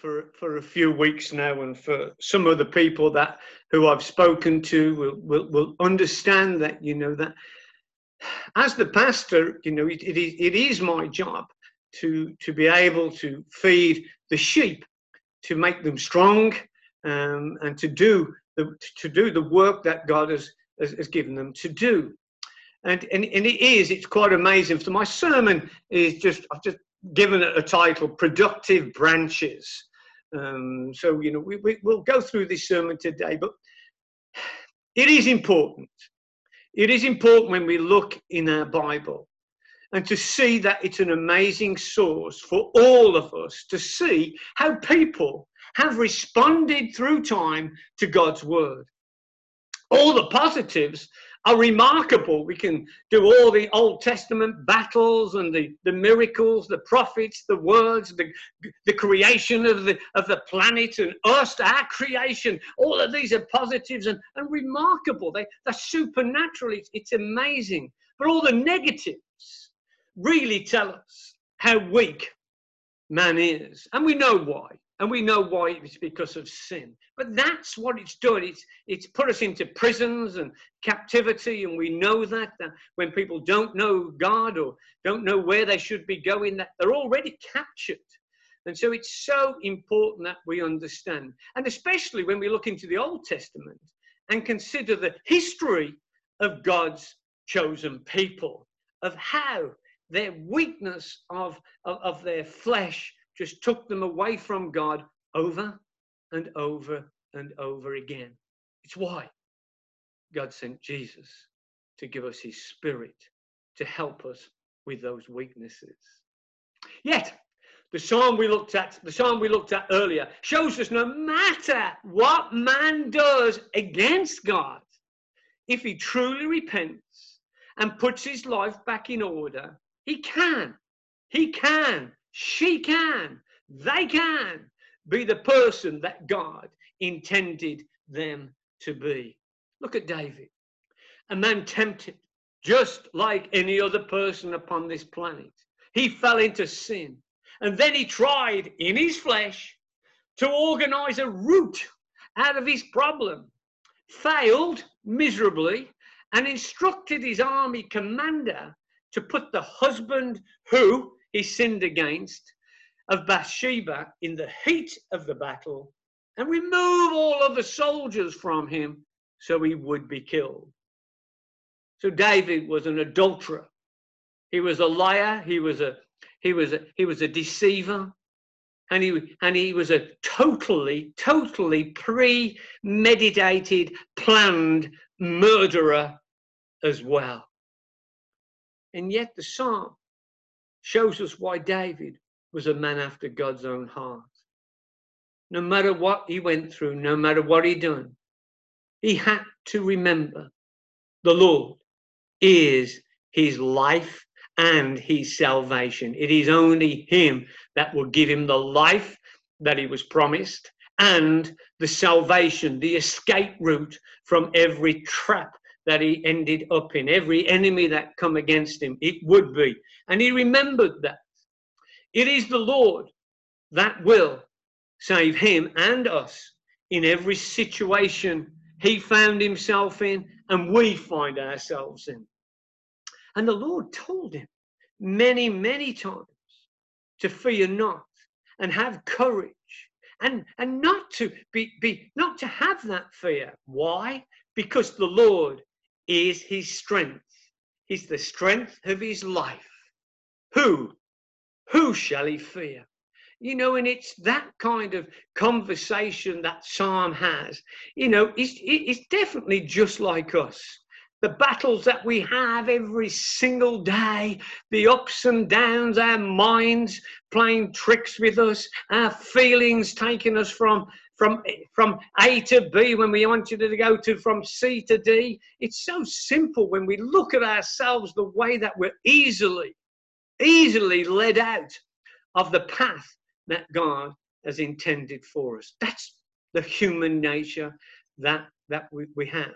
for for a few weeks now, and for some of the people that who I've spoken to will will, will understand that you know that as the pastor, you know, it, it is it is my job to to be able to feed the sheep, to make them strong, um, and to do the to do the work that God has has, has given them to do. And, and, and it is, it's quite amazing. So my sermon is just, I've just given a title, Productive Branches. Um, so, you know, we, we, we'll go through this sermon today, but it is important. It is important when we look in our Bible and to see that it's an amazing source for all of us to see how people have responded through time to God's word. All the positives are remarkable. We can do all the Old Testament battles and the, the miracles, the prophets, the words, the, the creation of the, of the planet and us, our creation. All of these are positives and, and remarkable. They, they're supernatural. It's, it's amazing. But all the negatives really tell us how weak man is. And we know why. And we know why it's because of sin. But that's what it's done. It's, it's put us into prisons and captivity. And we know that, that when people don't know God or don't know where they should be going, that they're already captured. And so it's so important that we understand. And especially when we look into the Old Testament and consider the history of God's chosen people, of how their weakness of, of, of their flesh just took them away from God over and over and over again. It's why God sent Jesus to give us his spirit to help us with those weaknesses. Yet, the psalm we looked at, the psalm we looked at earlier, shows us no matter what man does against God, if he truly repents and puts his life back in order, he can, he can she can, they can be the person that God intended them to be. Look at David, a man tempted just like any other person upon this planet. He fell into sin and then he tried in his flesh to organize a route out of his problem, failed miserably, and instructed his army commander to put the husband who he sinned against of Bathsheba in the heat of the battle and remove all of the soldiers from him so he would be killed. So David was an adulterer. He was a liar. He was a he was a he was a deceiver. And he and he was a totally, totally premeditated, planned murderer as well. And yet the psalm shows us why David was a man after God's own heart. No matter what he went through, no matter what he done, he had to remember the Lord is his life and his salvation. It is only him that will give him the life that he was promised and the salvation, the escape route from every trap that he ended up in, every enemy that come against him, it would be. And he remembered that. It is the Lord that will save him and us in every situation he found himself in and we find ourselves in. And the Lord told him many, many times to fear not and have courage and, and not to be, be not to have that fear. Why? Because the Lord is his strength. He's the strength of his life. Who? Who shall he fear? You know, and it's that kind of conversation that Psalm has. You know, it's, it's definitely just like us. The battles that we have every single day, the ups and downs, our minds playing tricks with us, our feelings taking us from from from A to B when we wanted to go to from C to D. It's so simple when we look at ourselves the way that we're easily, easily led out of the path that God has intended for us. That's the human nature that that we, we have.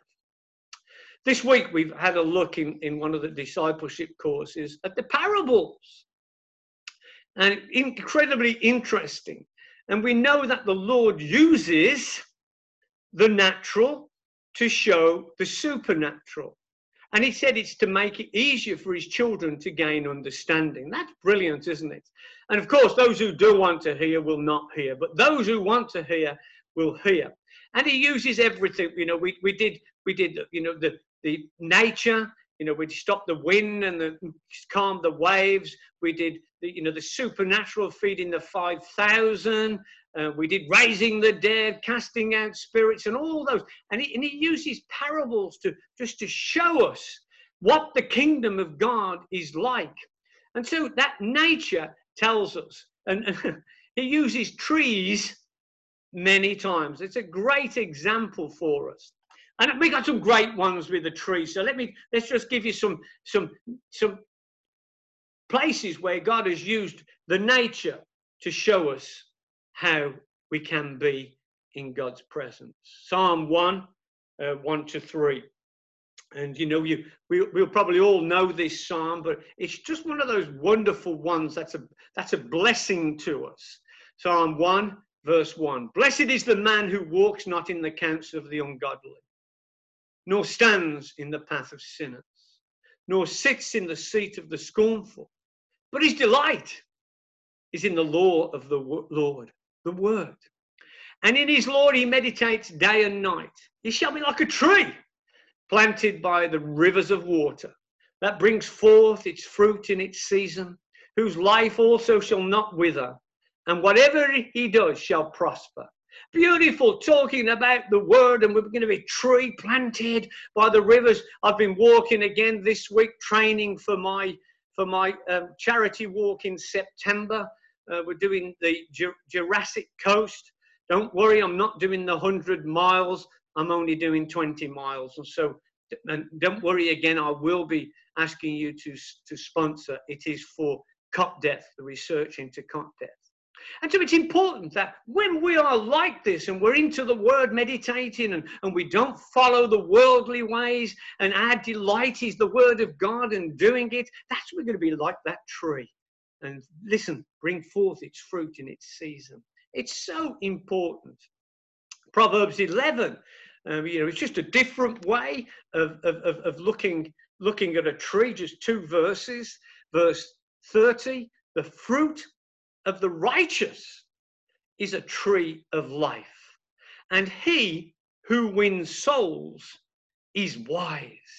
This week we've had a look in, in one of the discipleship courses at the parables. And incredibly interesting And we know that the Lord uses the natural to show the supernatural. And he said it's to make it easier for his children to gain understanding. That's brilliant, isn't it? And of course, those who do want to hear will not hear, but those who want to hear will hear. And he uses everything. You know, we, we did we did you know the the nature. You know, we stopped the wind and the calmed the waves. We did the you know the supernatural feeding the five thousand. Uh, we did raising the dead, casting out spirits, and all those. And he, and he uses parables to just to show us what the kingdom of God is like. And so that nature tells us. And, and he uses trees many times. It's a great example for us. And we got some great ones with the trees. So let me let's just give you some some some places where God has used the nature to show us how we can be in God's presence. Psalm 1, uh, 1 to 3. And you know, you we, we'll probably all know this psalm, but it's just one of those wonderful ones that's a that's a blessing to us. Psalm 1, verse 1. Blessed is the man who walks not in the counsel of the ungodly, nor stands in the path of sinners, nor sits in the seat of the scornful, but his delight is in the law of the Lord the word. And in his Lord he meditates day and night. He shall be like a tree planted by the rivers of water that brings forth its fruit in its season, whose life also shall not wither, and whatever he does shall prosper. Beautiful talking about the word, and we're going to be tree planted by the rivers. I've been walking again this week, training for my for my um, charity walk in September. Uh, we're doing the Jurassic Coast. Don't worry, I'm not doing the 100 miles. I'm only doing 20 miles. And so and don't worry again, I will be asking you to, to sponsor. It is for cot death, the research into cot death. And so it's important that when we are like this and we're into the word meditating and, and we don't follow the worldly ways and our delight is the word of God and doing it, that's we're going to be like that tree and listen, bring forth its fruit in its season. It's so important. Proverbs 11, um, you know, it's just a different way of, of, of looking, looking at a tree, just two verses. Verse 30, the fruit of the righteous is a tree of life, and he who wins souls is wise.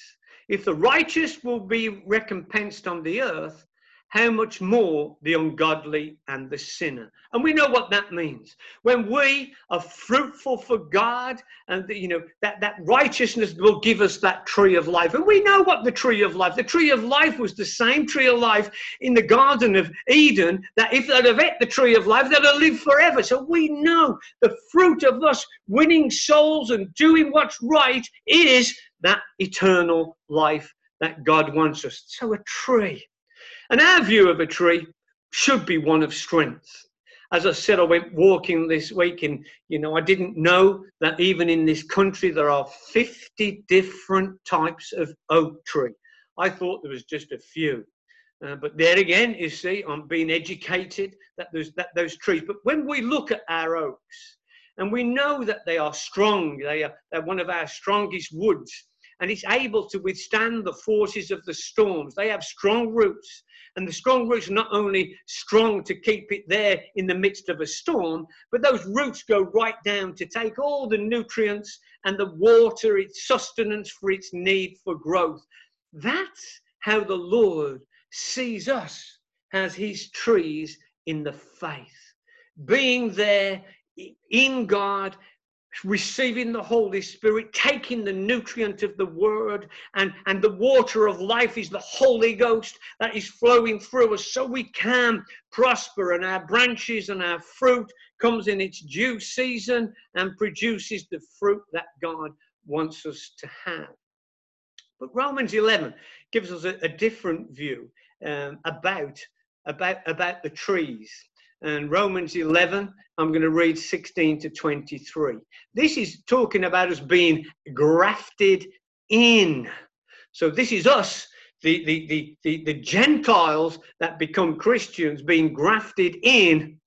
If the righteous will be recompensed on the earth, how much more the ungodly and the sinner. And we know what that means. When we are fruitful for God, and you know that, that righteousness will give us that tree of life. And we know what the tree of life. The tree of life was the same tree of life in the Garden of Eden. That if they'd have ate the tree of life, they'd have lived forever. So we know the fruit of us winning souls and doing what's right is that eternal life that God wants us. So a tree and our view of a tree should be one of strength. As I said, I went walking this week and, you know, I didn't know that even in this country there are 50 different types of oak tree. I thought there was just a few. Uh, but there again, you see, I'm being educated that there's that those trees. But when we look at our oaks, and we know that they are strong, they are they're one of our strongest woods, and it's able to withstand the forces of the storms. They have strong roots, and the strong roots are not only strong to keep it there in the midst of a storm, but those roots go right down to take all the nutrients and the water, its sustenance for its need for growth. That's how the Lord sees us as his trees in the faith, being there in God receiving the Holy Spirit, taking the nutrient of the Word, and, and the water of life is the Holy Ghost that is flowing through us so we can prosper, and our branches and our fruit comes in its due season and produces the fruit that God wants us to have. But Romans 11 gives us a, a different view um, about, about, about the trees and Romans 11, I'm going to read 16 to 23. This is talking about us being grafted in. So this is us, the, the, the, the, the Gentiles that become Christians, being grafted in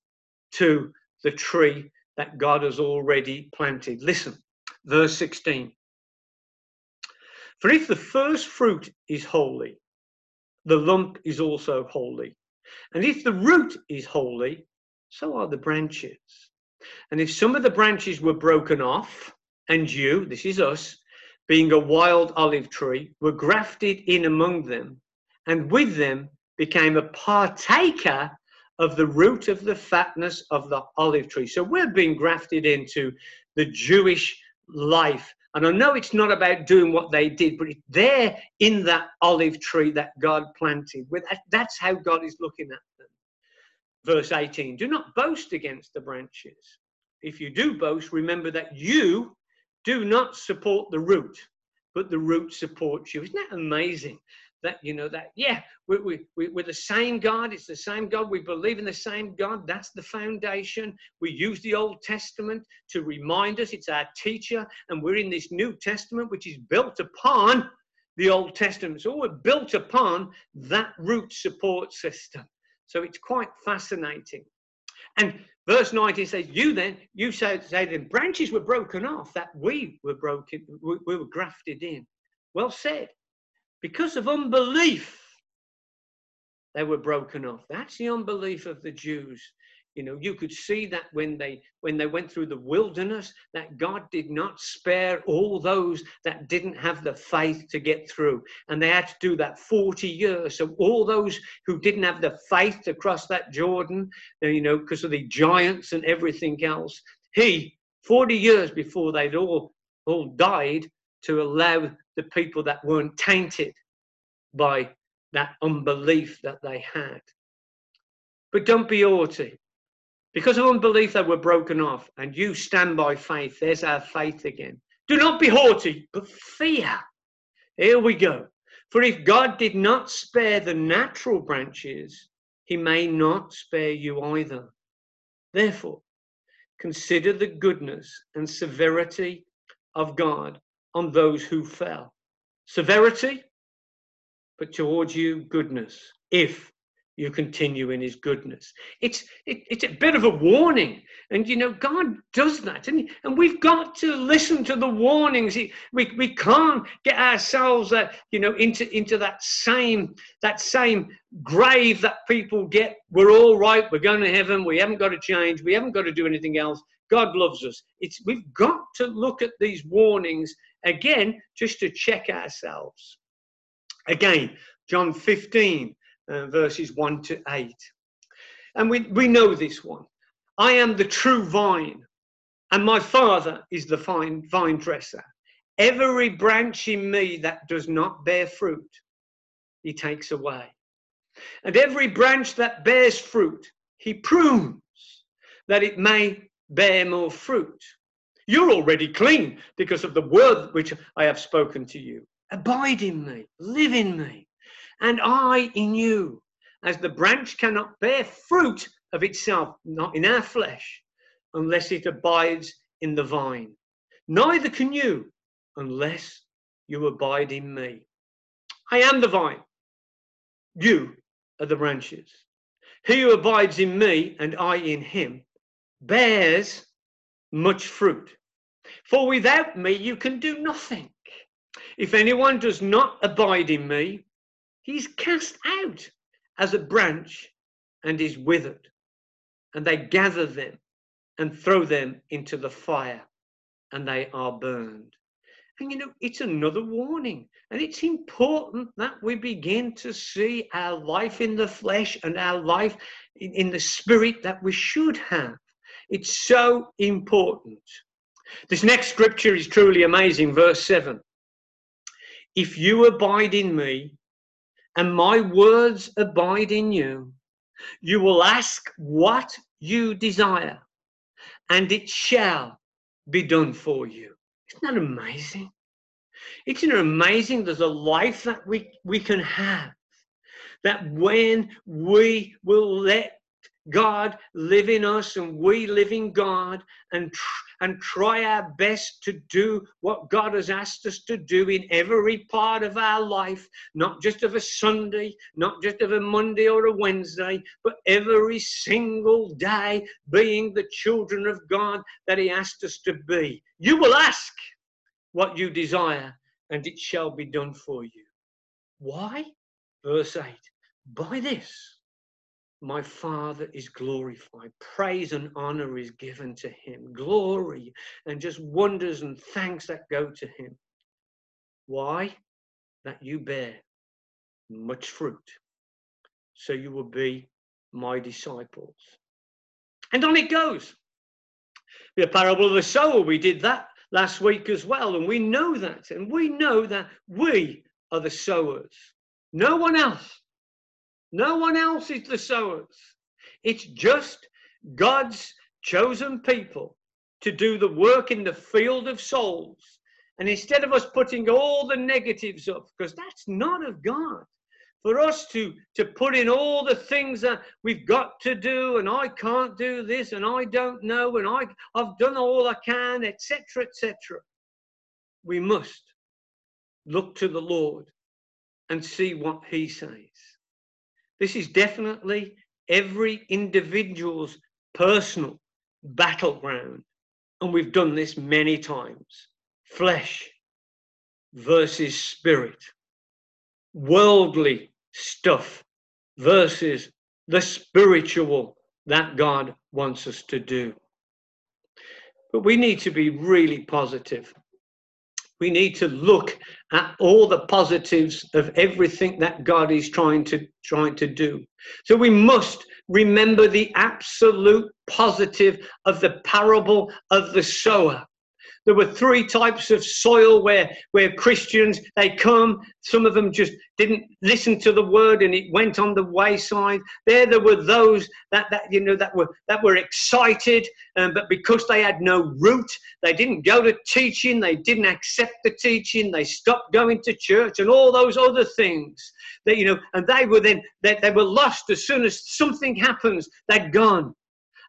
to the tree that God has already planted. Listen, verse 16. For if the first fruit is holy, the lump is also holy. And if the root is holy, so are the branches. And if some of the branches were broken off, and you, this is us, being a wild olive tree, were grafted in among them, and with them became a partaker of the root of the fatness of the olive tree. So we're being grafted into the Jewish life. And I know it's not about doing what they did, but it's there in that olive tree that God planted. That's how God is looking at them. Verse 18 Do not boast against the branches. If you do boast, remember that you do not support the root, but the root supports you. Isn't that amazing? That you know that yeah we, we, we, we're the same god it's the same god we believe in the same god that's the foundation. We use the old testament to remind us it's our teacher and we're in this new testament which is built upon the old testament. So we're built upon that root support system. So it's quite fascinating. And verse 19 says you then you say, say the branches were broken off that we were broken we, we were grafted in. Well said because of unbelief, they were broken off. That's the unbelief of the Jews. You know, you could see that when they when they went through the wilderness, that God did not spare all those that didn't have the faith to get through. And they had to do that 40 years. So all those who didn't have the faith to cross that Jordan, you know, because of the giants and everything else, he 40 years before they'd all all died to allow the people that weren't tainted by that unbelief that they had. But don't be haughty. Because of unbelief, they were broken off, and you stand by faith. There's our faith again. Do not be haughty, but fear. Here we go. For if God did not spare the natural branches, he may not spare you either. Therefore, consider the goodness and severity of God on those who fell. Severity, but towards you, goodness, if you continue in his goodness. It's it, it's a bit of a warning. And you know, God does that. And, and we've got to listen to the warnings. We, we can't get ourselves uh, you know into, into that same that same grave that people get. We're all right, we're going to heaven, we haven't got to change, we haven't got to do anything else. God loves us. It's we've got to look at these warnings Again, just to check ourselves. Again, John 15, uh, verses 1 to 8. And we, we know this one. I am the true vine, and my Father is the vine, vine dresser. Every branch in me that does not bear fruit, he takes away. And every branch that bears fruit, he prunes, that it may bear more fruit. You're already clean because of the word which I have spoken to you. Abide in me, live in me, and I in you. As the branch cannot bear fruit of itself, not in our flesh, unless it abides in the vine. Neither can you unless you abide in me. I am the vine. You are the branches. He who abides in me and I in him bears much fruit. For without me you can do nothing. If anyone does not abide in me, he's cast out as a branch and is withered. And they gather them and throw them into the fire, and they are burned. And you know, it's another warning. And it's important that we begin to see our life in the flesh and our life in, in the spirit that we should have. It's so important. This next scripture is truly amazing. Verse 7 If you abide in me and my words abide in you, you will ask what you desire, and it shall be done for you. Isn't that amazing? Isn't it amazing there's a life that we, we can have? That when we will let God live in us and we live in God and, and try our best to do what God has asked us to do in every part of our life, not just of a Sunday, not just of a Monday or a Wednesday, but every single day being the children of God that He asked us to be. You will ask what you desire and it shall be done for you. Why? Verse 8 By this my Father is glorified. Praise and honor is given to him. Glory and just wonders and thanks that go to him. Why? That you bear much fruit. So you will be my disciples. And on it goes. The parable of the sower, we did that last week as well. And we know that. And we know that we are the sowers. No one else. No one else is the sowers. It's just God's chosen people to do the work in the field of souls. And instead of us putting all the negatives up, because that's not of God, for us to, to put in all the things that we've got to do, and I can't do this, and I don't know, and I, I've done all I can, etc., etc., we must look to the Lord and see what He says. This is definitely every individual's personal battleground. And we've done this many times flesh versus spirit, worldly stuff versus the spiritual that God wants us to do. But we need to be really positive we need to look at all the positives of everything that God is trying to trying to do. So we must remember the absolute positive of the parable of the sower. There were three types of soil where, where Christians, they come, some of them just didn't listen to the word and it went on the wayside. There, there were those that, that you know, that were, that were excited, um, but because they had no root, they didn't go to teaching, they didn't accept the teaching, they stopped going to church and all those other things. That, you know, and they were then, they, they were lost as soon as something happens, they're gone.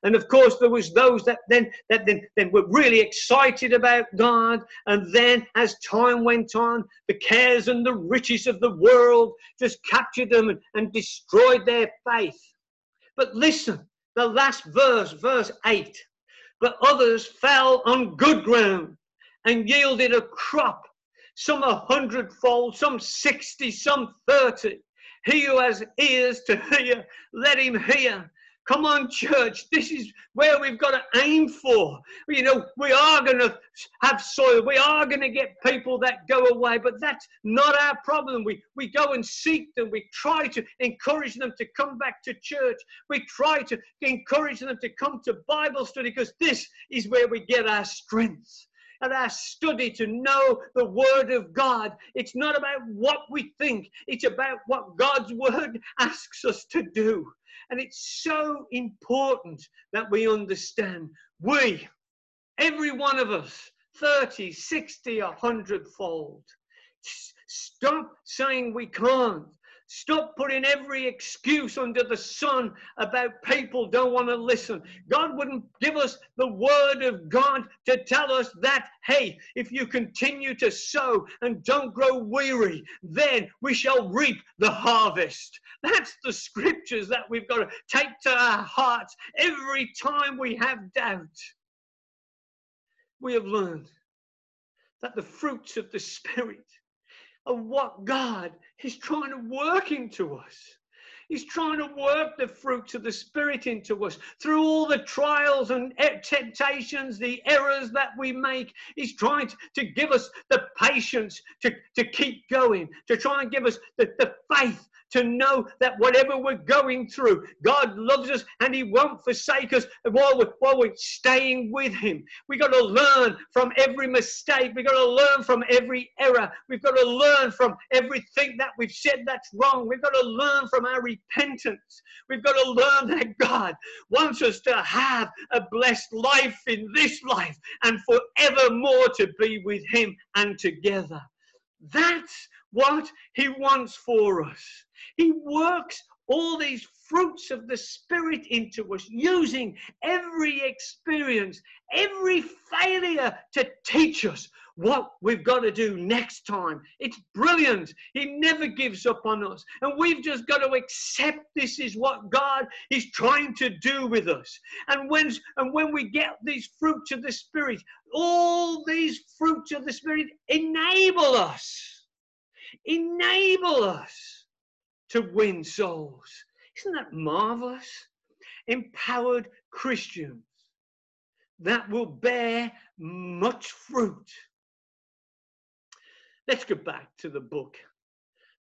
And of course, there was those that then that then, then were really excited about God. And then as time went on, the cares and the riches of the world just captured them and, and destroyed their faith. But listen, the last verse, verse 8. But others fell on good ground and yielded a crop, some a hundredfold, some sixty, some thirty. He who has ears to hear, let him hear. Come on, church. This is where we've got to aim for. You know, we are going to have soil. We are going to get people that go away, but that's not our problem. We, we go and seek them. We try to encourage them to come back to church. We try to encourage them to come to Bible study because this is where we get our strength and our study to know the Word of God. It's not about what we think, it's about what God's Word asks us to do. And it's so important that we understand we, every one of us, 30, 60, 100 fold. Stop saying we can't. Stop putting every excuse under the sun about people don't want to listen. God wouldn't give us the word of God to tell us that, hey, if you continue to sow and don't grow weary, then we shall reap the harvest. That's the scriptures that we've got to take to our hearts every time we have doubt. We have learned that the fruits of the Spirit of what God is trying to work into us. He's trying to work the fruits of the Spirit into us through all the trials and temptations, the errors that we make. He's trying to give us the patience to, to keep going, to try and give us the, the faith to know that whatever we're going through, God loves us and He won't forsake us while we're, while we're staying with Him. We've got to learn from every mistake. We've got to learn from every error. We've got to learn from everything that we've said that's wrong. We've got to learn from our repentance. We've got to learn that God wants us to have a blessed life in this life and forevermore to be with Him and together. That's what He wants for us. He works all these fruits of the Spirit into us, using every experience, every failure to teach us what we've got to do next time. It's brilliant. He never gives up on us. And we've just got to accept this is what God is trying to do with us. And when, and when we get these fruits of the Spirit, all these fruits of the Spirit enable us, enable us to win souls. Isn't that marvelous? Empowered Christians that will bear much fruit Let's go back to the book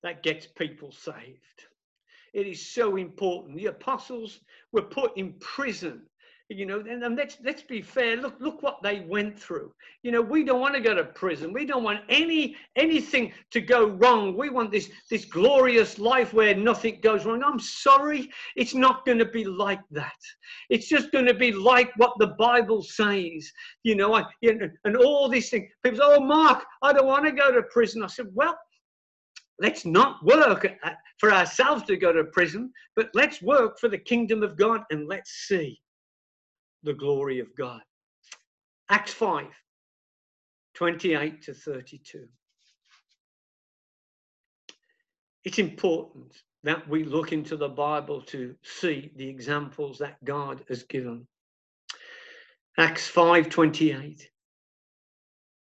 that gets people saved. It is so important. The apostles were put in prison you know and, and, let's let's be fair look look what they went through. You know we don't want to go to prison. We don't want any anything to go wrong. We want this this glorious life where nothing goes wrong. I'm sorry it's not going to be like that. It's just going to be like what the bible says. You know I, you know, and all these things. People say oh mark i don't want to go to prison. I said well let's not work for ourselves to go to prison but let's work for the kingdom of god and let's see the glory of God. Acts 5 28 to 32. It's important that we look into the Bible to see the examples that God has given. Acts 5:28.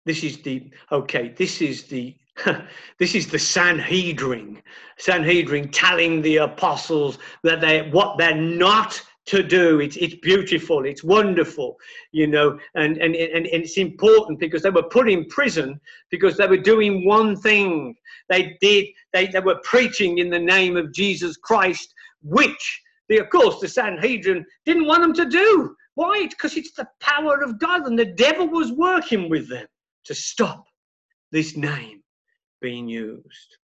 This is the okay, this is the this is the Sanhedrin. Sanhedrin telling the apostles that they what they're not to do. It's, it's beautiful. It's wonderful, you know, and, and, and, and it's important because they were put in prison because they were doing one thing. They did, they, they were preaching in the name of Jesus Christ, which, the, of course, the Sanhedrin didn't want them to do. Why? Because it's the power of God and the devil was working with them to stop this name being used.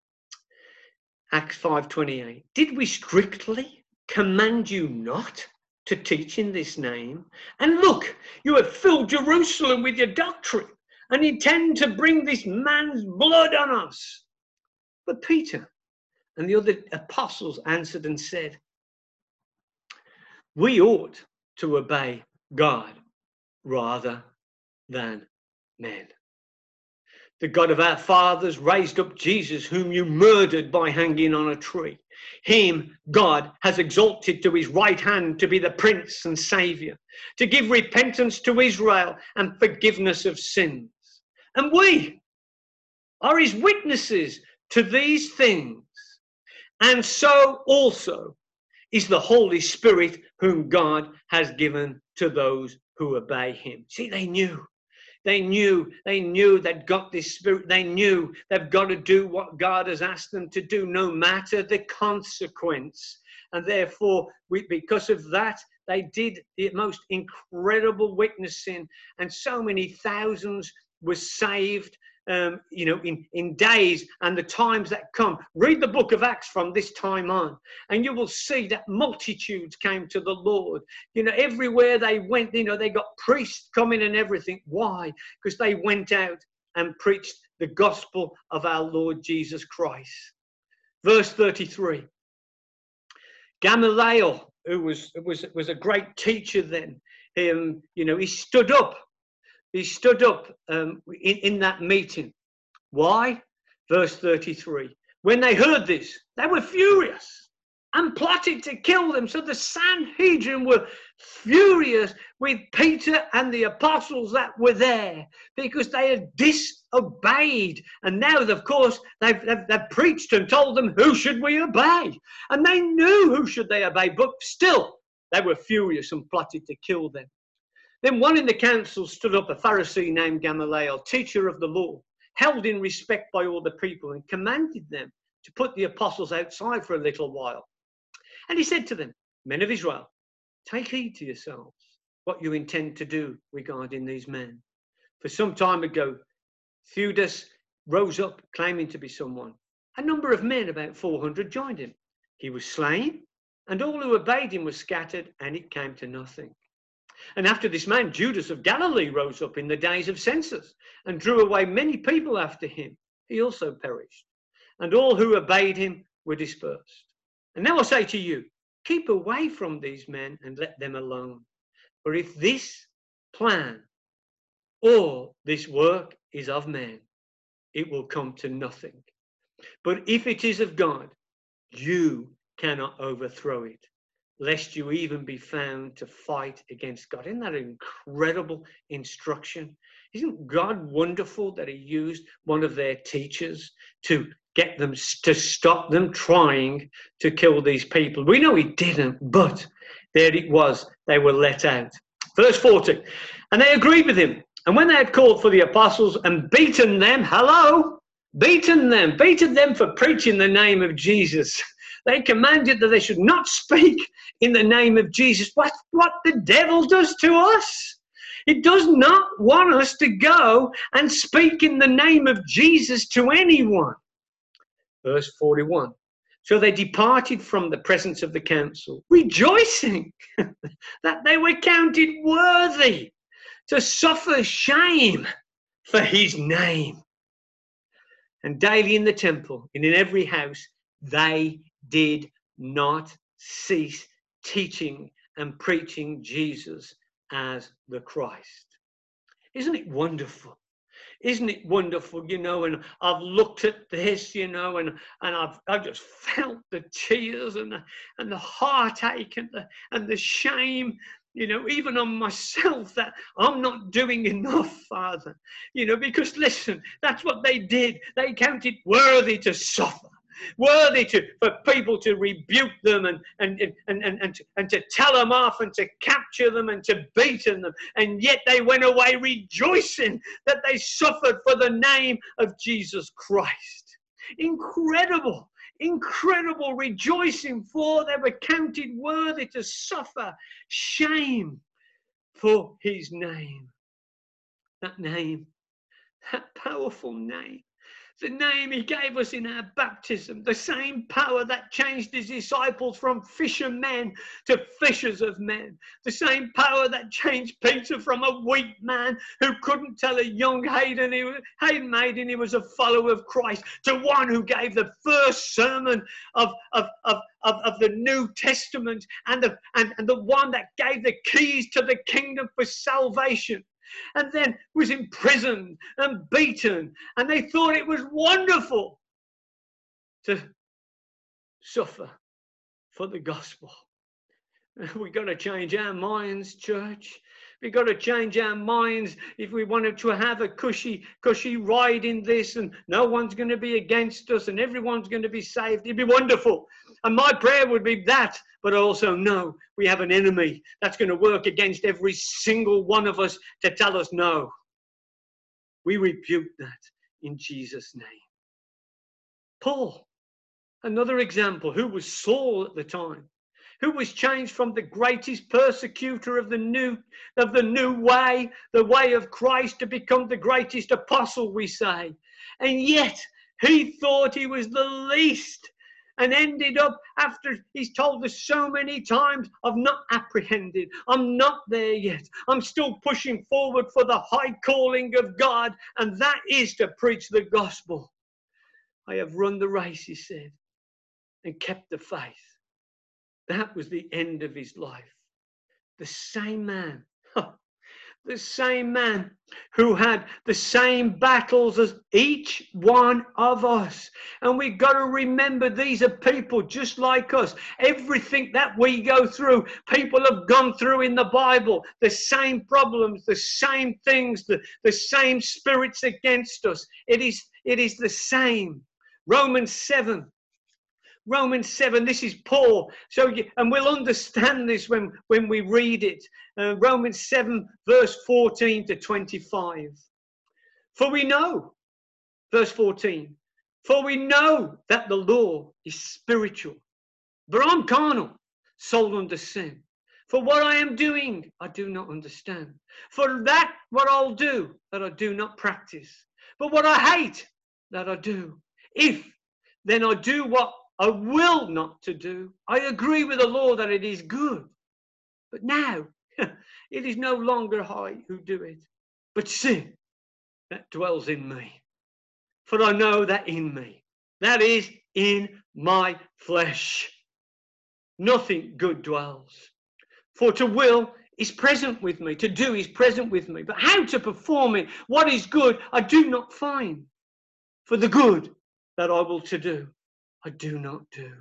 Acts 5:28 Did we strictly command you not to teach in this name. And look, you have filled Jerusalem with your doctrine and intend to bring this man's blood on us. But Peter and the other apostles answered and said, We ought to obey God rather than men. The God of our fathers raised up Jesus, whom you murdered by hanging on a tree. Him, God, has exalted to his right hand to be the Prince and Saviour, to give repentance to Israel and forgiveness of sins. And we are his witnesses to these things. And so also is the Holy Spirit, whom God has given to those who obey him. See, they knew they knew, they knew they'd got this spirit. They knew they've got to do what God has asked them to do, no matter the consequence. And therefore, we, because of that, they did the most incredible witnessing, and so many thousands were saved um, you know, in, in days and the times that come. Read the book of Acts from this time on, and you will see that multitudes came to the Lord. You know, everywhere they went, you know, they got priests coming and everything. Why? Because they went out and preached the gospel of our Lord Jesus Christ. Verse 33. Gamaliel, who was, was, was a great teacher then, um, you know, he stood up he stood up um, in, in that meeting. Why? Verse 33. When they heard this, they were furious and plotted to kill them. So the Sanhedrin were furious with Peter and the apostles that were there because they had disobeyed. And now, of course, they've, they've, they've, preached and told them, who should we obey? And they knew who should they obey, but still, they were furious and plotted to kill them. Then one in the council stood up, a Pharisee named Gamaliel, teacher of the law, held in respect by all the people, and commanded them to put the apostles outside for a little while. And he said to them, Men of Israel, take heed to yourselves what you intend to do regarding these men. For some time ago, Theudas rose up claiming to be someone. A number of men, about 400, joined him. He was slain, and all who obeyed him were scattered, and it came to nothing. And after this man, Judas of Galilee rose up in the days of census and drew away many people after him. He also perished. And all who obeyed him were dispersed. And now I say to you, Keep away from these men and let them alone. For if this plan or this work is of man, it will come to nothing. But if it is of God, you cannot overthrow it, lest you even be found to fight against God. Isn't that incredible instruction? Isn't God wonderful that He used one of their teachers to get them to stop them trying to kill these people? We know He didn't, but there it was. They were let out. Verse 40. And they agreed with him. And when they had called for the apostles and beaten them, hello, beaten them, beaten them for preaching the name of Jesus. They commanded that they should not speak in the name of Jesus. What, what the devil does to us. It does not want us to go and speak in the name of Jesus to anyone. Verse 41. So they departed from the presence of the council, rejoicing that they were counted worthy to suffer shame for his name. And daily in the temple and in every house, they did not cease teaching and preaching Jesus as the Christ. Isn't it wonderful? Isn't it wonderful, you know? And I've looked at this, you know, and, and I've, I've just felt the tears and the, and the heartache and the, and the shame you know, even on myself, that I'm not doing enough, Father. You know, because listen, that's what they did. They counted worthy to suffer, worthy to for people to rebuke them and and and and, and, to, and to tell them off and to capture them and to beaten them. And yet they went away rejoicing that they suffered for the name of Jesus Christ. Incredible incredible rejoicing, for they were counted worthy to suffer shame for his name. That name, that powerful name, the name he gave us in our baptism, the same power that changed his disciples from fishermen to fishers of men, the same power that changed Peter from a weak man who couldn't tell a young Hayden, he was, Hayden maiden he was a follower of Christ, to one who gave the first sermon of, of, of, of, of the New Testament and the, and, and the one that gave the keys to the kingdom for salvation and then was imprisoned and beaten. And they thought it was wonderful to suffer for the gospel. We've got to change our minds, church. We've got to change our minds if we wanted to have a cushy, cushy ride in this, and no one's going to be against us, and everyone's going to be saved. It'd be wonderful. And my prayer would be that, but also no, we have an enemy that's going to work against every single one of us to tell us no. We rebuke that in Jesus' name. Paul, another example, who was Saul at the time who was changed from the greatest persecutor of the new of the new way the way of christ to become the greatest apostle we say and yet he thought he was the least and ended up after he's told us so many times i've not apprehended. I'm not there yet. I'm still pushing forward for the high calling of god and that is to preach the gospel. I have run the race he said and kept the faith. That was the end of his life. The same man, the same man who had the same battles as each one of us. And we've got to remember these are people just like us. Everything that we go through, people have gone through in the Bible. The same problems, the same things, the, the same spirits against us. It is, it is the same. Romans 7 Romans 7, this is Paul. So, and we'll understand this when, when we read it. Uh, Romans 7, verse 14 to 25. For we know, verse 14, for we know that the law is spiritual, but I'm carnal, sold under sin. For what I am doing, I do not understand. For that, what I'll do, that I do not practice. But what I hate, that I do. If then I do what I will not to do. I agree with the law that it is good. But now it is no longer I who do it, but sin that dwells in me. For I know that in me, that is in my flesh, nothing good dwells. For to will is present with me, to do is present with me. But how to perform it, what is good, I do not find. For the good that I will to do, I do not do.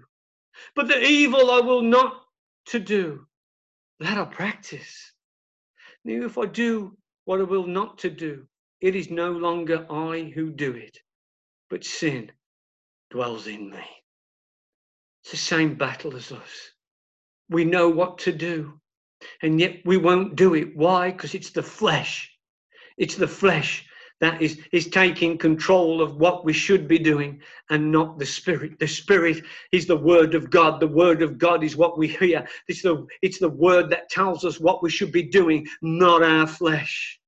But the evil I will not to do, that I practice. Now, if I do what I will not to do, it is no longer I who do it, but sin dwells in me. It's the same battle as us. We know what to do, and yet we won't do it. Why? Because it's the flesh. It's the flesh that is, is taking control of what we should be doing and not the spirit. The spirit is the word of God. The word of God is what we hear. It's the, it's the word that tells us what we should be doing, not our flesh.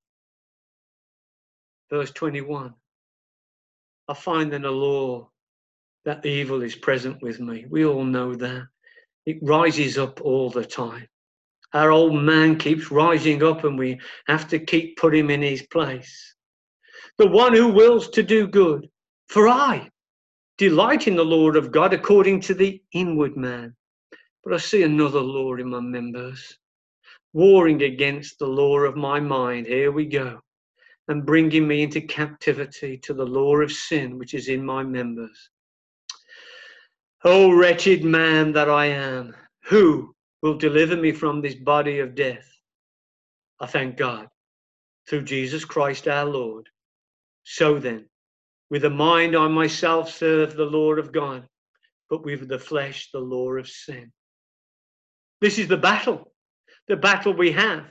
Verse 21 I find in a law that evil is present with me. We all know that. It rises up all the time. Our old man keeps rising up, and we have to keep put him in his place the one who wills to do good. For I delight in the law of God according to the inward man. But I see another law in my members, warring against the law of my mind. Here we go. And bringing me into captivity to the law of sin which is in my members. O oh, wretched man that I am, who will deliver me from this body of death? I thank God through Jesus Christ our Lord. So then, with the mind I myself serve the law of God, but with the flesh the law of sin. This is the battle, the battle we have.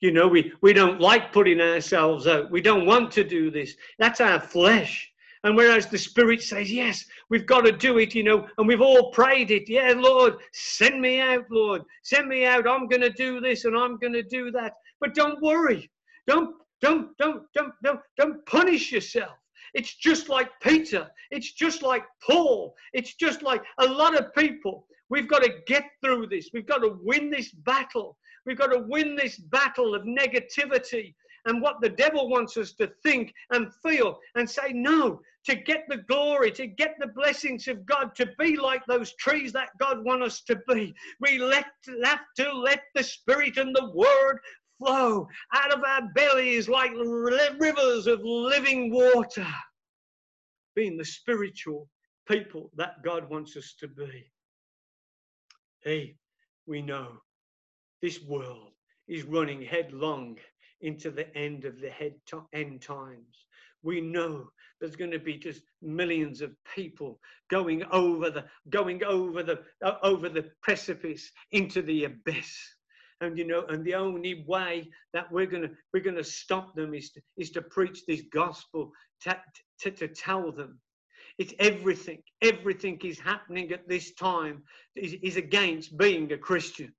You know, we, we don't like putting ourselves out. We don't want to do this. That's our flesh. And whereas the Spirit says, Yes, we've got to do it, you know, and we've all prayed it. Yeah, Lord, send me out, Lord. Send me out. I'm going to do this and I'm going to do that. But don't worry. Don't don't, don't, don't, don't, don't punish yourself. It's just like Peter. It's just like Paul. It's just like a lot of people. We've got to get through this. We've got to win this battle. We've got to win this battle of negativity and what the devil wants us to think and feel and say no to get the glory to get the blessings of god to be like those trees that god wants us to be we let, have to let the spirit and the word flow out of our bellies like rivers of living water, being the spiritual people that God wants us to be. Hey, we know this world is running headlong into the end of the head end times. We know there's going to be just millions of people going over the going over the uh, over the precipice into the abyss and you know and the only way that we're going to we're to stop them is to, is to preach this gospel to, to, to tell them. It's everything everything is happening at this time is, is against being a christian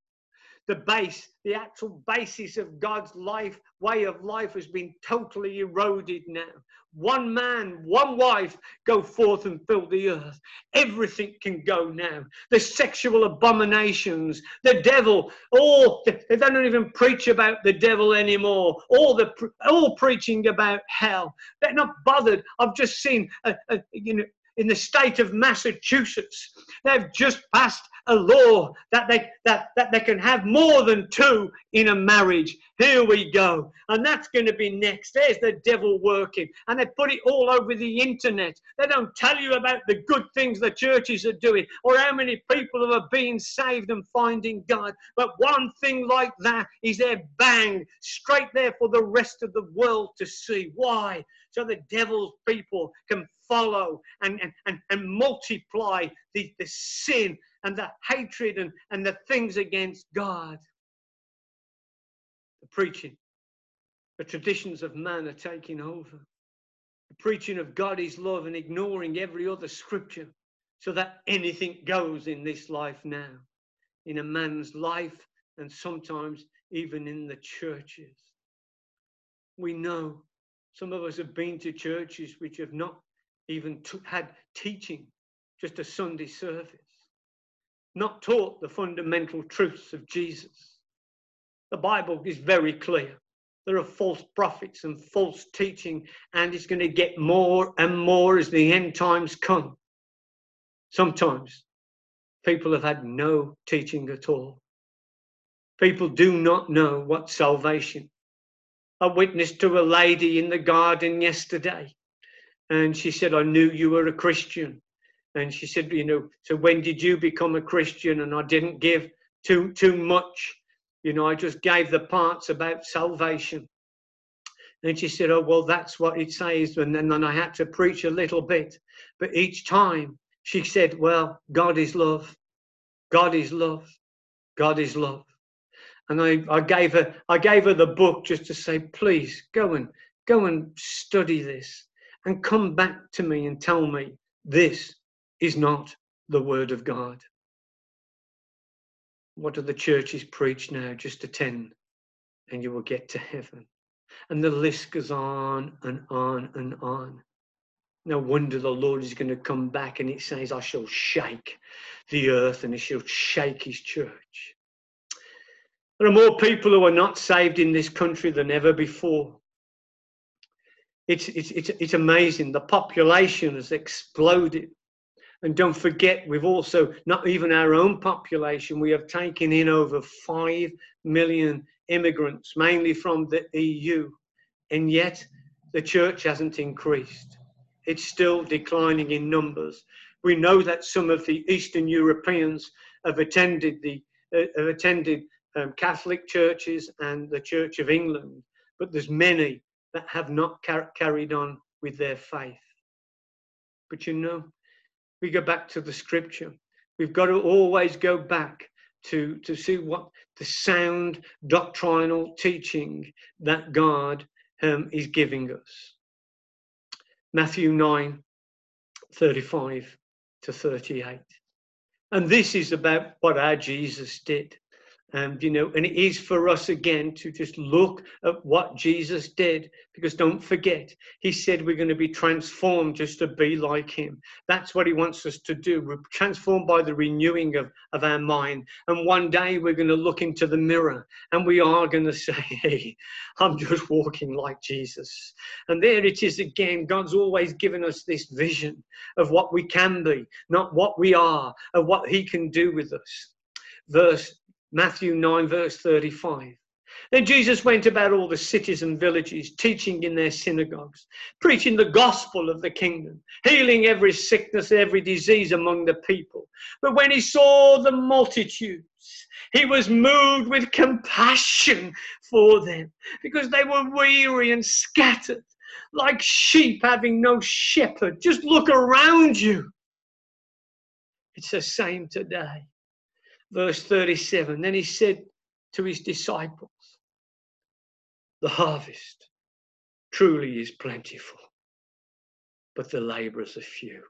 the base, the actual basis of God's life, way of life has been totally eroded now. One man, one wife go forth and fill the earth. Everything can go now. The sexual abominations, the devil, all they don't even preach about the devil anymore. All the all preaching about hell. They're not bothered. I've just seen a, a you know in the state of Massachusetts. They've just passed a law that they that, that they can have more than two in a marriage. Here we go. And that's going to be next. There's the devil working. And they put it all over the internet. They don't tell you about the good things the churches are doing or how many people are being saved and finding God. But one thing like that is there bang straight there for the rest of the world to see. Why? So the devil's people can follow and, and, and, and multiply the, the sin and the hatred and, and the things against God. The preaching, the traditions of man are taking over. The preaching of God is love and ignoring every other scripture so that anything goes in this life now, in a man's life, and sometimes even in the churches. We know some of us have been to churches which have not even had teaching, just a Sunday service, not taught the fundamental truths of Jesus. The Bible is very clear. There are false prophets and false teaching, and it's going to get more and more as the end times come. Sometimes people have had no teaching at all. People do not know what salvation. I witnessed to a lady in the garden yesterday, and she said, I knew you were a Christian. And she said, you know, so when did you become a Christian? And I didn't give too too much. You know, I just gave the parts about salvation. And she said, Oh, well, that's what it says. And then, then I had to preach a little bit. But each time she said, Well, God is love. God is love. God is love. And I, I gave her I gave her the book just to say, please go and go and study this and come back to me and tell me this is not the word of God. What do the churches preach now? Just attend and you will get to heaven. And the list goes on and on and on. No wonder the Lord is going to come back and it says, I shall shake the earth and he shall shake his church. There are more people who are not saved in this country than ever before. It's, it's, it's, it's amazing. The population has exploded. And don't forget, we've also, not even our own population, we have taken in over 5 million immigrants, mainly from the EU. And yet, the church hasn't increased. It's still declining in numbers. We know that some of the Eastern Europeans have attended the uh, have attended um, Catholic churches and the Church of England, but there's many that have not car- carried on with their faith. But you know, we go back to the scripture. We've got to always go back to, to see what the sound doctrinal teaching that God um, is giving us. Matthew 9 35 to 38. And this is about what our Jesus did. And, you know, and it is for us again to just look at what Jesus did, because don't forget, he said we're going to be transformed just to be like him. That's what he wants us to do. We're transformed by the renewing of, of our mind. And one day we're going to look into the mirror and we are going to say, hey, I'm just walking like Jesus. And there it is again. God's always given us this vision of what we can be, not what we are, of what he can do with us. Verse Matthew 9, verse 35. Then Jesus went about all the cities and villages, teaching in their synagogues, preaching the gospel of the kingdom, healing every sickness, every disease among the people. But when he saw the multitudes, he was moved with compassion for them because they were weary and scattered, like sheep having no shepherd. Just look around you. It's the same today verse 37. Then he said to his disciples, The harvest truly is plentiful, but the laborers are few.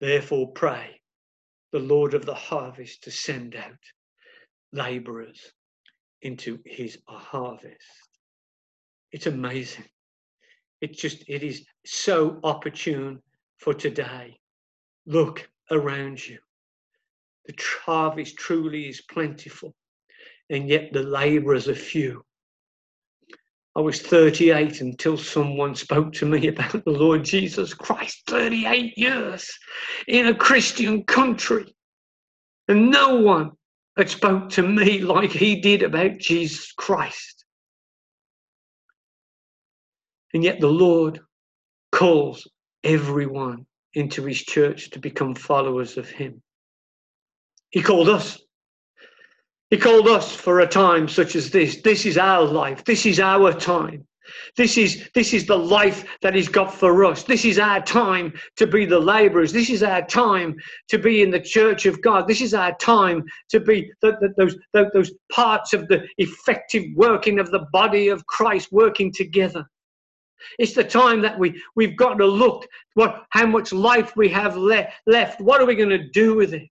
Therefore, pray the Lord of the harvest to send out laborers into his harvest. It's amazing. It just, it is so opportune for today. Look around you. The harvest truly is plentiful, and yet the laborers are few. I was 38 until someone spoke to me about the Lord Jesus Christ. 38 years in a Christian country. And no one had spoke to me like he did about Jesus Christ. And yet the Lord calls everyone into his church to become followers of him. He called us. He called us for a time such as this. This is our life. This is our time. This is, this is the life that He's got for us. This is our time to be the laborers. This is our time to be in the church of God. This is our time to be the, the, those, the, those parts of the effective working of the body of Christ working together. It's the time that we, we've got to look what, how much life we have le- left. What are we going to do with it?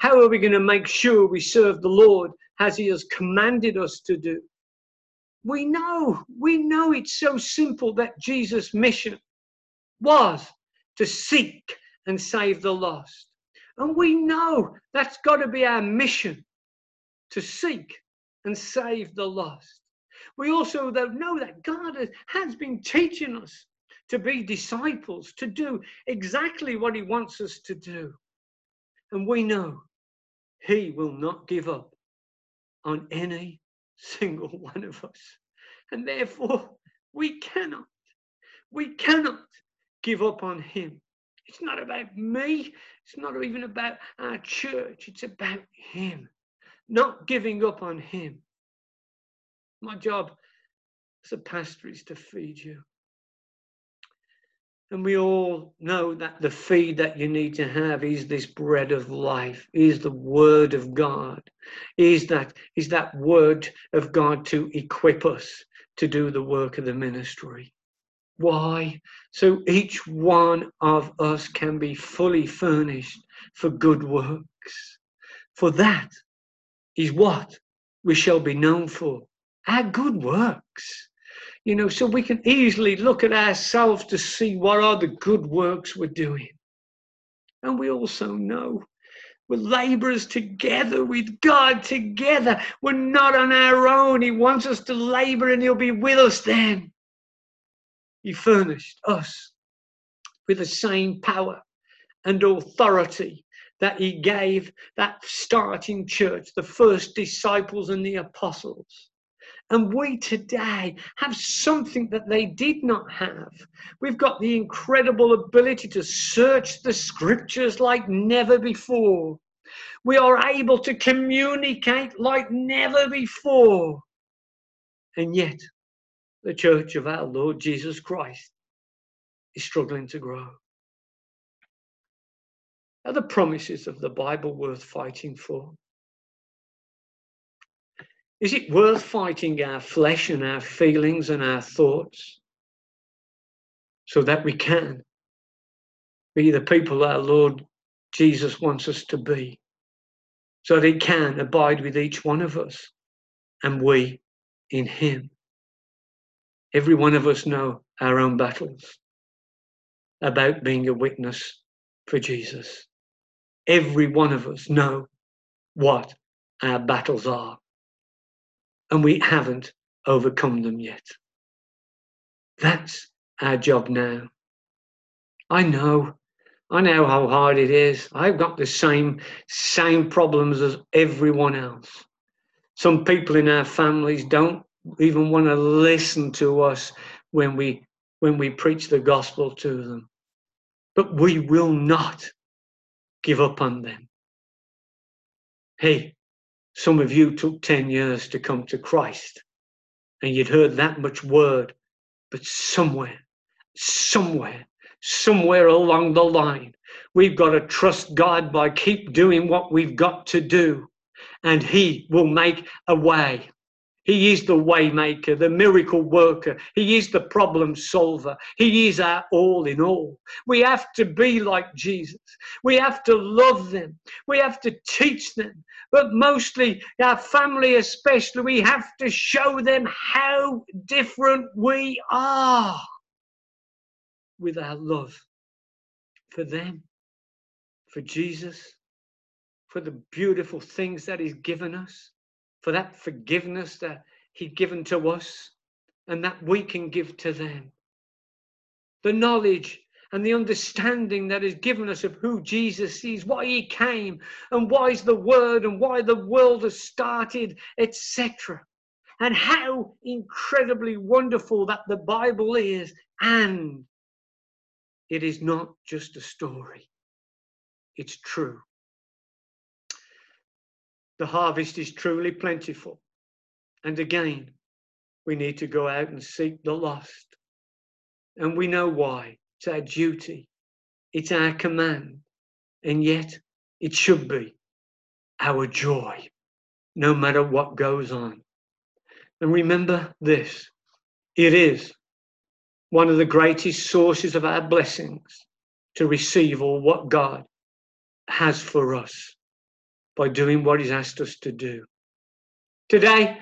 How are we going to make sure we serve the Lord as He has commanded us to do? We know, we know it's so simple that Jesus' mission was to seek and save the lost. And we know that's got to be our mission to seek and save the lost. We also know that God has been teaching us to be disciples, to do exactly what He wants us to do. And we know He will not give up on any single one of us. And therefore, we cannot, we cannot give up on Him. It's not about me. It's not even about our church. It's about Him. Not giving up on Him. My job as a pastor is to feed you. And we all know that the feed that you need to have is this bread of life, is the word of God, is that is that word of God to equip us to do the work of the ministry. Why? So each one of us can be fully furnished for good works. For that is what we shall be known for our good works. You know, so we can easily look at ourselves to see what are the good works we're doing. And we also know we're laborers together with God together. We're not on our own. He wants us to labor and He'll be with us then. He furnished us with the same power and authority that He gave that starting church, the first disciples and the apostles. And we today have something that they did not have. We've got the incredible ability to search the scriptures like never before. We are able to communicate like never before. And yet, the church of our Lord Jesus Christ is struggling to grow. Are the promises of the Bible worth fighting for? Is it worth fighting our flesh and our feelings and our thoughts so that we can be the people our Lord Jesus wants us to be? So that He can abide with each one of us and we in Him. Every one of us know our own battles about being a witness for Jesus. Every one of us know what our battles are and we haven't overcome them yet. That's our job now. I know. I know how hard it is. I've got the same same problems as everyone else. Some people in our families don't even want to listen to us when we when we preach the gospel to them. But we will not give up on them. Hey, some of you took 10 years to come to Christ and you'd heard that much word, but somewhere, somewhere, somewhere along the line, we've got to trust God by keep doing what we've got to do, and He will make a way. He is the waymaker, the miracle worker. He is the problem solver. He is our all in all. We have to be like Jesus. We have to love them. We have to teach them. But mostly, our family especially, we have to show them how different we are with our love for them, for Jesus, for the beautiful things that He's given us for that forgiveness that He'd given to us and that we can give to them. The knowledge and the understanding that is given us of who Jesus is, why He came, and why is the Word, and why the world has started, etc. And how incredibly wonderful that the Bible is, and it is not just a story, it's true. The harvest is truly plentiful. And again, we need to go out and seek the lost. And we know why. It's our duty, it's our command. And yet, it should be our joy, no matter what goes on. And remember this it is one of the greatest sources of our blessings to receive all what God has for us by doing what He's asked us to do. Today,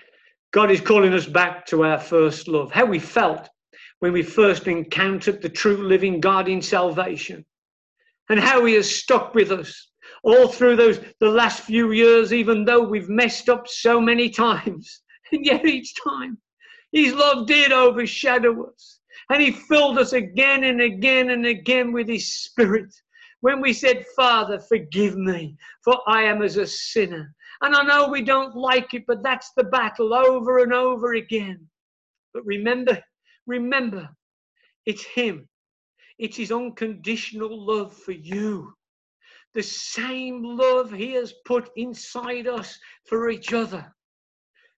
God is calling us back to our first love, how we felt when we first encountered the true living God in salvation, and how He has stuck with us all through those the last few years, even though we've messed up so many times. And yet each time His love did overshadow us. And He filled us again and again and again with His Spirit when we said, Father, forgive me, for I am as a sinner. And I know we don't like it, but that's the battle over and over again. But remember, remember, it's Him. It's His unconditional love for you. The same love He has put inside us for each other,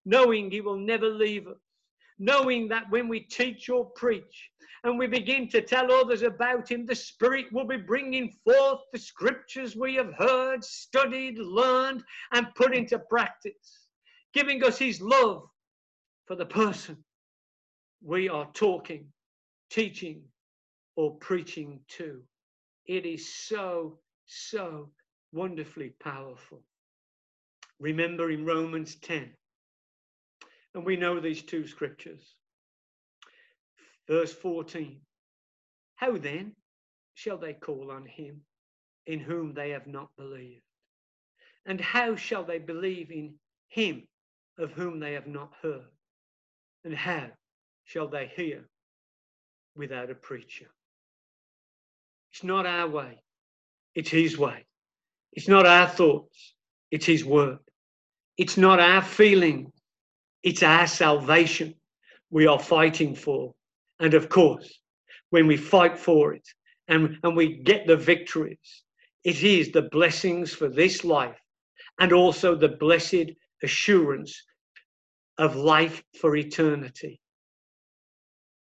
knowing He will never leave us, knowing that when we teach or preach, and we begin to tell others about him, the Spirit will be bringing forth the scriptures we have heard, studied, learned, and put into practice, giving us his love for the person we are talking, teaching, or preaching to. It is so, so wonderfully powerful. Remember in Romans 10, and we know these two scriptures. Verse 14 How then shall they call on him in whom they have not believed? And how shall they believe in him of whom they have not heard? And how shall they hear without a preacher? It's not our way, it's his way. It's not our thoughts, it's his word. It's not our feeling, it's our salvation we are fighting for. And of course, when we fight for it and, and we get the victories, it is the blessings for this life and also the blessed assurance of life for eternity.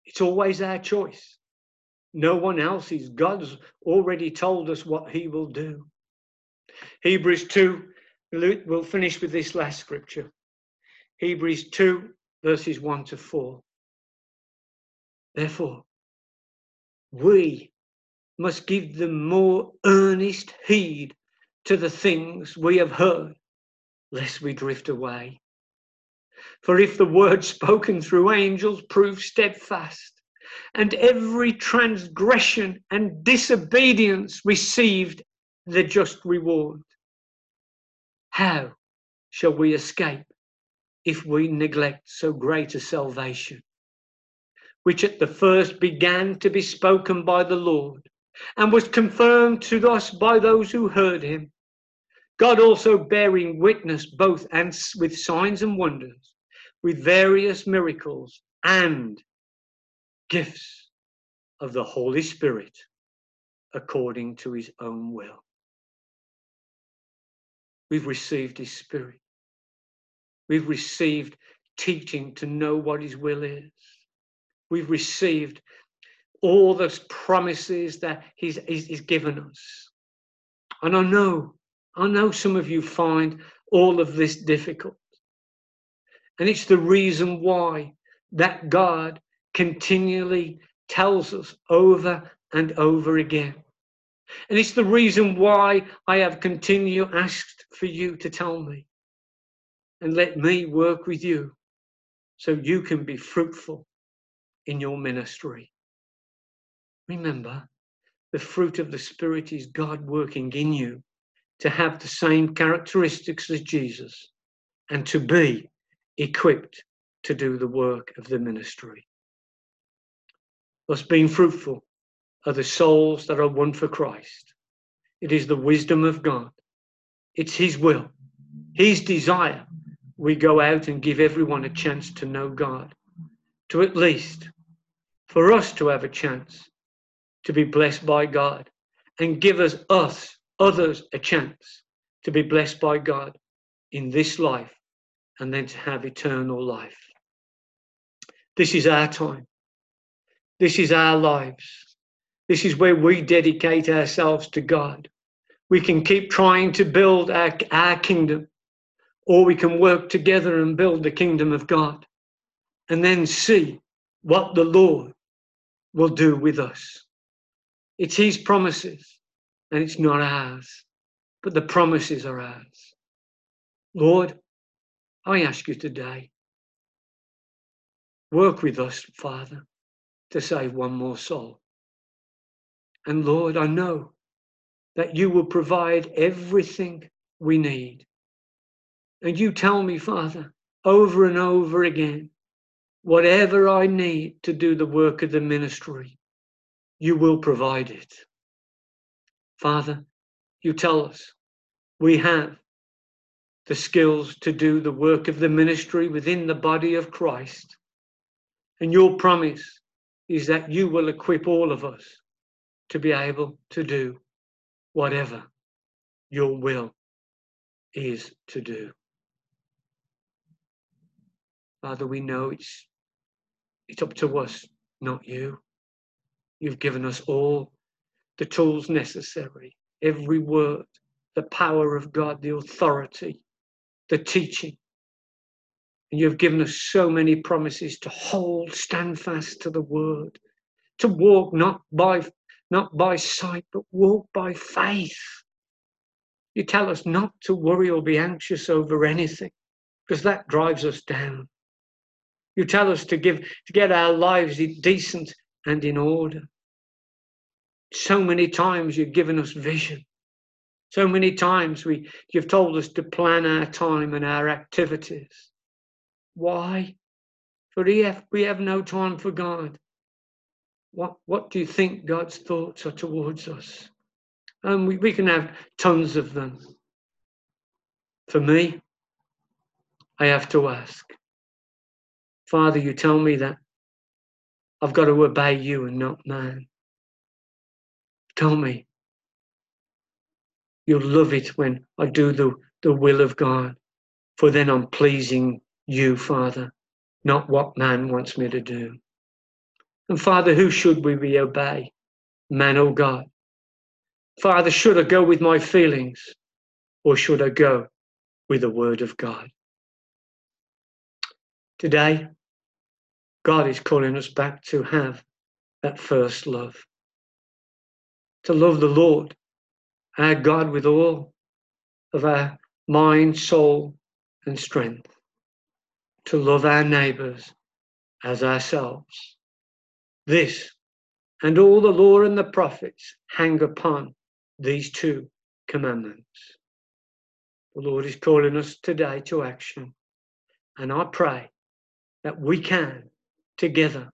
It's always our choice. No one else's. God's already told us what he will do. Hebrews 2, we'll finish with this last scripture. Hebrews 2, verses 1 to 4. Therefore, we must give the more earnest heed to the things we have heard, lest we drift away. For if the word spoken through angels proves steadfast, and every transgression and disobedience received the just reward, how shall we escape if we neglect so great a salvation? Which at the first began to be spoken by the Lord, and was confirmed to us by those who heard him. God also bearing witness both and with signs and wonders, with various miracles and gifts of the Holy Spirit according to his own will. We've received his Spirit. We've received teaching to know what his will is. We've received all those promises that he's, he's, he's given us. And I know, I know some of you find all of this difficult. And it's the reason why that God continually tells us over and over again. And it's the reason why I have continued asked for you to tell me and let me work with you so you can be fruitful in your ministry. Remember, the fruit of the Spirit is God working in you to have the same characteristics as Jesus and to be equipped to do the work of the ministry. Thus, being fruitful are the souls that are won for Christ. It is the wisdom of God, it's His will, His desire. We go out and give everyone a chance to know God to at least for us to have a chance to be blessed by God and give us us others a chance to be blessed by God in this life and then to have eternal life. This is our time. This is our lives. This is where we dedicate ourselves to God. We can keep trying to build our, our kingdom, or we can work together and build the kingdom of God and then see what the Lord will do with us. It's His promises and it's not ours, but the promises are ours. Lord, I ask you today, work with us, Father, to save one more soul. And Lord, I know that you will provide everything we need. And you tell me, Father, over and over again, whatever I need to do the work of the ministry, you will provide it. Father, you tell us we have the skills to do the work of the ministry within the body of Christ. And your promise is that you will equip all of us to be able to do whatever your will is to do. Father, we know it's it's up to us, not you. You've given us all the tools necessary, every word, the power of God, the authority, the teaching. And you've given us so many promises to hold, stand fast to the word, to walk not by not by sight, but walk by faith. You tell us not to worry or be anxious over anything, because that drives us down. You tell us to give to get our lives decent and in order. So many times you've given us vision. So many times we you've told us to plan our time and our activities. Why? For have, we have no time for God. What what do you think God's thoughts are towards us? And we, we can have tons of them. For me, I have to ask, Father, you tell me that I've got to obey you and not man. Tell me. You'll love it when I do the, the will of God, for then I'm pleasing you, Father, not what man wants me to do. And Father, who should we be obey? Man or God? Father, should I go with my feelings or should I go with the word of God? Today, God is calling us back to have that first love. To love the Lord, our God, with all of our mind, soul, and strength. To love our neighbours as ourselves. This and all the law and the prophets hang upon these two commandments. The Lord is calling us today to action. And I pray that we can together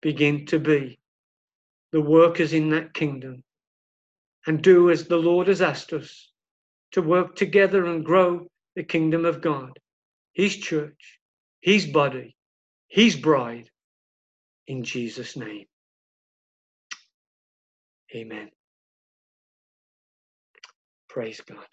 begin to be the workers in that kingdom and do as the Lord has asked us to work together and grow the kingdom of God, His church, His body, His bride, in Jesus' name. Amen. Praise God.